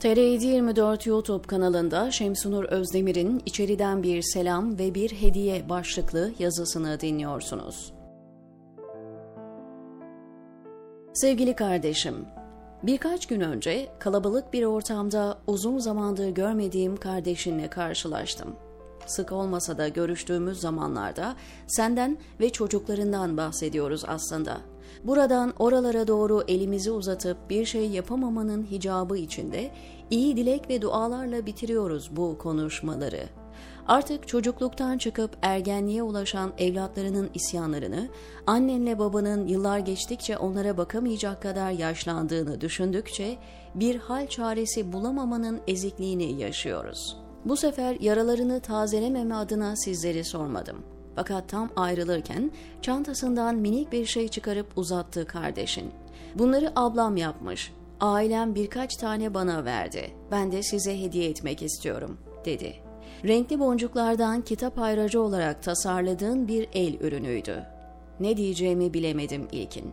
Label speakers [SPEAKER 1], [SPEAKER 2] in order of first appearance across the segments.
[SPEAKER 1] TR724 YouTube kanalında Şemsunur Özdemir'in İçeriden Bir Selam ve Bir Hediye başlıklı yazısını dinliyorsunuz. Sevgili kardeşim, birkaç gün önce kalabalık bir ortamda uzun zamandır görmediğim kardeşinle karşılaştım. Sık olmasa da görüştüğümüz zamanlarda senden ve çocuklarından bahsediyoruz aslında. Buradan oralara doğru elimizi uzatıp bir şey yapamamanın hicabı içinde iyi dilek ve dualarla bitiriyoruz bu konuşmaları. Artık çocukluktan çıkıp ergenliğe ulaşan evlatlarının isyanlarını, annenle babanın yıllar geçtikçe onlara bakamayacak kadar yaşlandığını düşündükçe bir hal çaresi bulamamanın ezikliğini yaşıyoruz.'' Bu sefer yaralarını tazelememe adına sizleri sormadım. Fakat tam ayrılırken çantasından minik bir şey çıkarıp uzattı kardeşin. Bunları ablam yapmış. Ailem birkaç tane bana verdi. Ben de size hediye etmek istiyorum, dedi. Renkli boncuklardan kitap ayracı olarak tasarladığın bir el ürünüydü. Ne diyeceğimi bilemedim ilkin.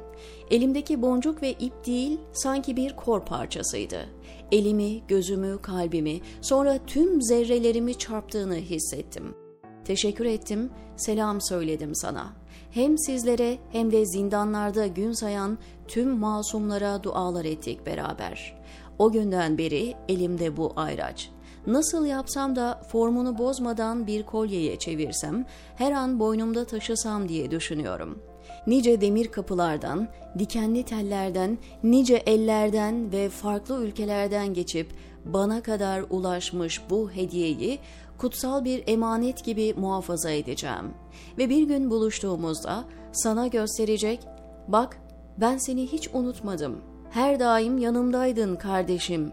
[SPEAKER 1] Elimdeki boncuk ve ip değil, sanki bir kor parçasıydı. Elimi, gözümü, kalbimi, sonra tüm zerrelerimi çarptığını hissettim. Teşekkür ettim, selam söyledim sana. Hem sizlere hem de zindanlarda gün sayan tüm masumlara dualar ettik beraber. O günden beri elimde bu ayraç. Nasıl yapsam da formunu bozmadan bir kolyeye çevirsem, her an boynumda taşısam diye düşünüyorum. Nice demir kapılardan, dikenli tellerden, nice ellerden ve farklı ülkelerden geçip bana kadar ulaşmış bu hediyeyi kutsal bir emanet gibi muhafaza edeceğim. Ve bir gün buluştuğumuzda sana gösterecek, bak ben seni hiç unutmadım, her daim yanımdaydın kardeşim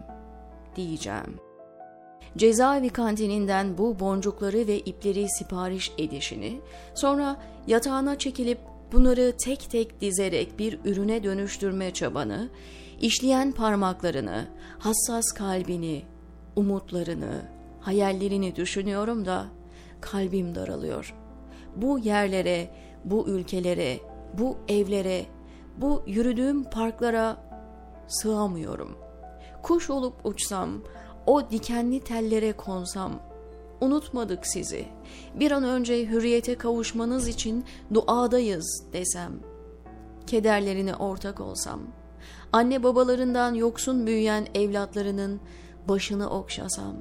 [SPEAKER 1] diyeceğim.'' Cezaevi kantininden bu boncukları ve ipleri sipariş edişini, sonra yatağına çekilip bunları tek tek dizerek bir ürüne dönüştürme çabanı, işleyen parmaklarını, hassas kalbini, umutlarını, hayallerini düşünüyorum da kalbim daralıyor. Bu yerlere, bu ülkelere, bu evlere, bu yürüdüğüm parklara sığamıyorum. Kuş olup uçsam, o dikenli tellere konsam, unutmadık sizi. Bir an önce hürriyete kavuşmanız için duadayız desem. Kederlerine ortak olsam. Anne babalarından yoksun büyüyen evlatlarının başını okşasam.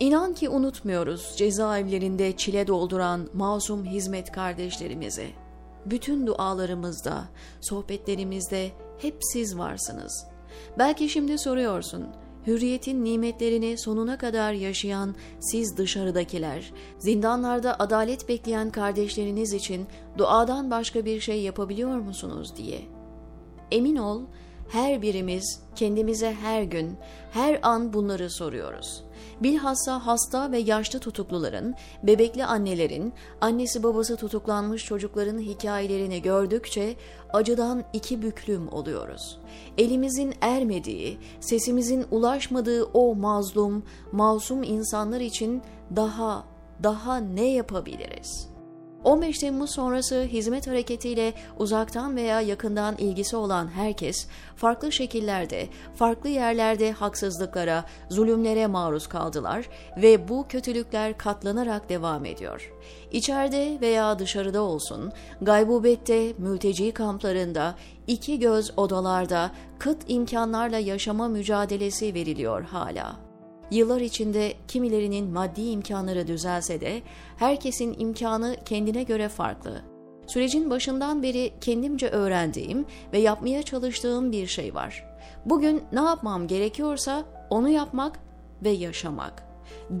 [SPEAKER 1] İnan ki unutmuyoruz cezaevlerinde çile dolduran masum hizmet kardeşlerimizi. Bütün dualarımızda, sohbetlerimizde hep siz varsınız. Belki şimdi soruyorsun, hürriyetin nimetlerini sonuna kadar yaşayan siz dışarıdakiler, zindanlarda adalet bekleyen kardeşleriniz için duadan başka bir şey yapabiliyor musunuz diye. Emin ol, her birimiz kendimize her gün, her an bunları soruyoruz. Bilhassa hasta ve yaşlı tutukluların, bebekli annelerin, annesi babası tutuklanmış çocukların hikayelerini gördükçe acıdan iki büklüm oluyoruz. Elimizin ermediği, sesimizin ulaşmadığı o mazlum, masum insanlar için daha, daha ne yapabiliriz?'' 15 Temmuz sonrası hizmet hareketiyle uzaktan veya yakından ilgisi olan herkes farklı şekillerde, farklı yerlerde haksızlıklara, zulümlere maruz kaldılar ve bu kötülükler katlanarak devam ediyor. İçeride veya dışarıda olsun, gaybubette, mülteci kamplarında, iki göz odalarda kıt imkanlarla yaşama mücadelesi veriliyor hala. Yıllar içinde kimilerinin maddi imkanları düzelse de herkesin imkanı kendine göre farklı. Sürecin başından beri kendimce öğrendiğim ve yapmaya çalıştığım bir şey var. Bugün ne yapmam gerekiyorsa onu yapmak ve yaşamak.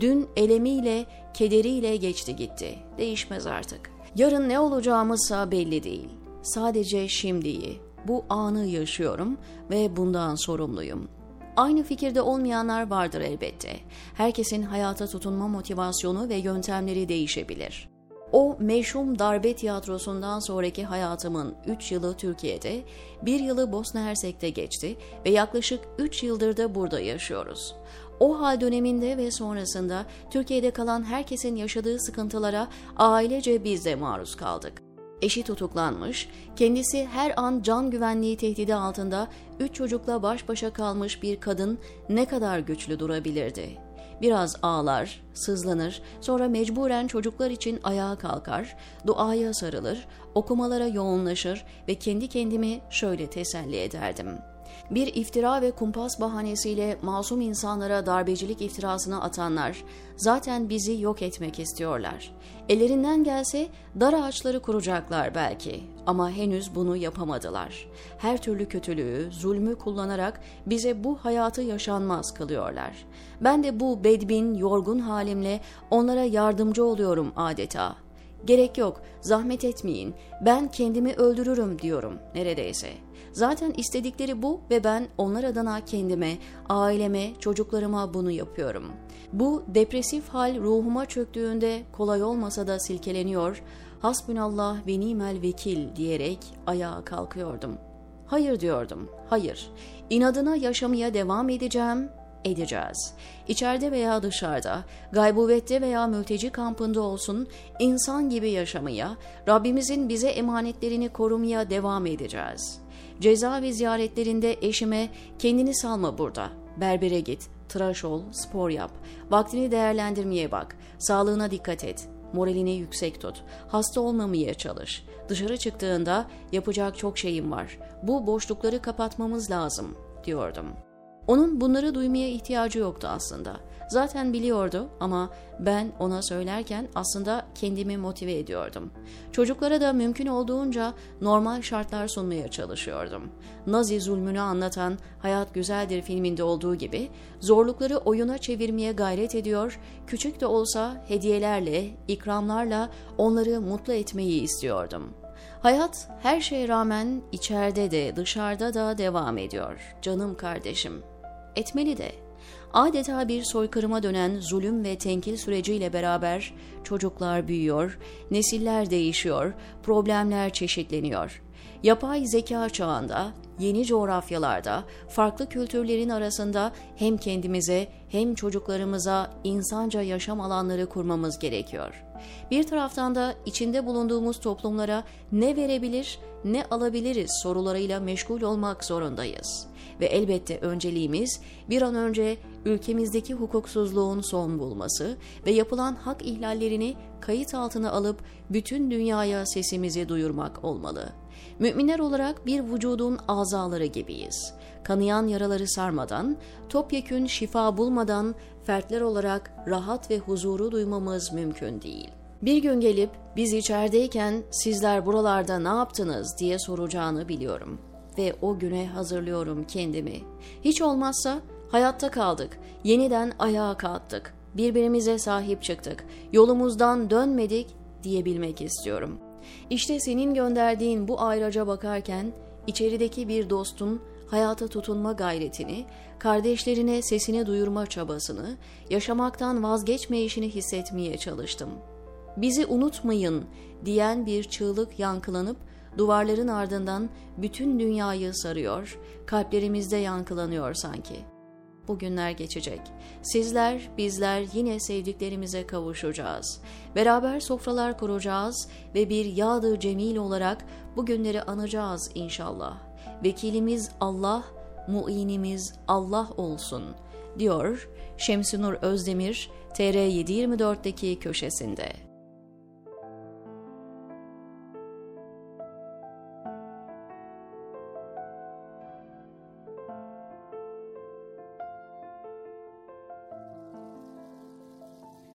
[SPEAKER 1] Dün elemiyle, kederiyle geçti gitti. Değişmez artık. Yarın ne olacağımızsa belli değil. Sadece şimdiyi, bu anı yaşıyorum ve bundan sorumluyum. Aynı fikirde olmayanlar vardır elbette. Herkesin hayata tutunma motivasyonu ve yöntemleri değişebilir. O meşhum darbe tiyatrosundan sonraki hayatımın 3 yılı Türkiye'de, 1 yılı Bosna Hersek'te geçti ve yaklaşık 3 yıldır da burada yaşıyoruz. O hal döneminde ve sonrasında Türkiye'de kalan herkesin yaşadığı sıkıntılara ailece biz de maruz kaldık. Eşi tutuklanmış, kendisi her an can güvenliği tehdidi altında üç çocukla baş başa kalmış bir kadın ne kadar güçlü durabilirdi? Biraz ağlar, sızlanır, sonra mecburen çocuklar için ayağa kalkar, duaya sarılır, okumalara yoğunlaşır ve kendi kendimi şöyle teselli ederdim.'' Bir iftira ve kumpas bahanesiyle masum insanlara darbecilik iftirasını atanlar zaten bizi yok etmek istiyorlar. Ellerinden gelse dar ağaçları kuracaklar belki ama henüz bunu yapamadılar. Her türlü kötülüğü, zulmü kullanarak bize bu hayatı yaşanmaz kılıyorlar. Ben de bu bedbin, yorgun halimle onlara yardımcı oluyorum adeta. Gerek yok, zahmet etmeyin, ben kendimi öldürürüm diyorum neredeyse.'' Zaten istedikleri bu ve ben onlar adına kendime, aileme, çocuklarıma bunu yapıyorum. Bu depresif hal ruhuma çöktüğünde kolay olmasa da silkeleniyor, hasbünallah ve nimel vekil diyerek ayağa kalkıyordum. Hayır diyordum, hayır. İnadına yaşamaya devam edeceğim, edeceğiz. İçeride veya dışarıda, gaybuvette veya mülteci kampında olsun, insan gibi yaşamaya, Rabbimizin bize emanetlerini korumaya devam edeceğiz.'' Cezaevi ziyaretlerinde eşime kendini salma burada, berbere git, tıraş ol, spor yap, vaktini değerlendirmeye bak, sağlığına dikkat et, moralini yüksek tut, hasta olmamaya çalış. Dışarı çıktığında yapacak çok şeyim var, bu boşlukları kapatmamız lazım, diyordum. Onun bunları duymaya ihtiyacı yoktu aslında. Zaten biliyordu ama ben ona söylerken aslında kendimi motive ediyordum. Çocuklara da mümkün olduğunca normal şartlar sunmaya çalışıyordum. Nazi zulmünü anlatan Hayat Güzeldir filminde olduğu gibi zorlukları oyuna çevirmeye gayret ediyor, küçük de olsa hediyelerle, ikramlarla onları mutlu etmeyi istiyordum. Hayat her şeye rağmen içeride de dışarıda da devam ediyor canım kardeşim. Etmeli de adeta bir soykırıma dönen zulüm ve tenkil süreciyle beraber çocuklar büyüyor, nesiller değişiyor, problemler çeşitleniyor. Yapay zeka çağında, yeni coğrafyalarda, farklı kültürlerin arasında hem kendimize hem çocuklarımıza insanca yaşam alanları kurmamız gerekiyor. Bir taraftan da içinde bulunduğumuz toplumlara ne verebilir, ne alabiliriz sorularıyla meşgul olmak zorundayız. Ve elbette önceliğimiz bir an önce ülkemizdeki hukuksuzluğun son bulması ve yapılan hak ihlallerini kayıt altına alıp bütün dünyaya sesimizi duyurmak olmalı. Müminler olarak bir vücudun azaları gibiyiz. Kanayan yaraları sarmadan, topyekün şifa bulmadan fertler olarak rahat ve huzuru duymamız mümkün değil. Bir gün gelip biz içerideyken sizler buralarda ne yaptınız diye soracağını biliyorum ve o güne hazırlıyorum kendimi. Hiç olmazsa hayatta kaldık, yeniden ayağa kalktık, birbirimize sahip çıktık, yolumuzdan dönmedik diyebilmek istiyorum. İşte senin gönderdiğin bu ayraca bakarken içerideki bir dostun hayata tutunma gayretini, kardeşlerine sesini duyurma çabasını, yaşamaktan vazgeçmeyişini hissetmeye çalıştım. Bizi unutmayın diyen bir çığlık yankılanıp duvarların ardından bütün dünyayı sarıyor, kalplerimizde yankılanıyor sanki. Bu günler geçecek. Sizler, bizler yine sevdiklerimize kavuşacağız. Beraber sofralar kuracağız ve bir yağdı cemil olarak bu günleri anacağız inşallah. Vekilimiz Allah, muinimiz Allah olsun, diyor Şemsinur Özdemir TR724'deki köşesinde.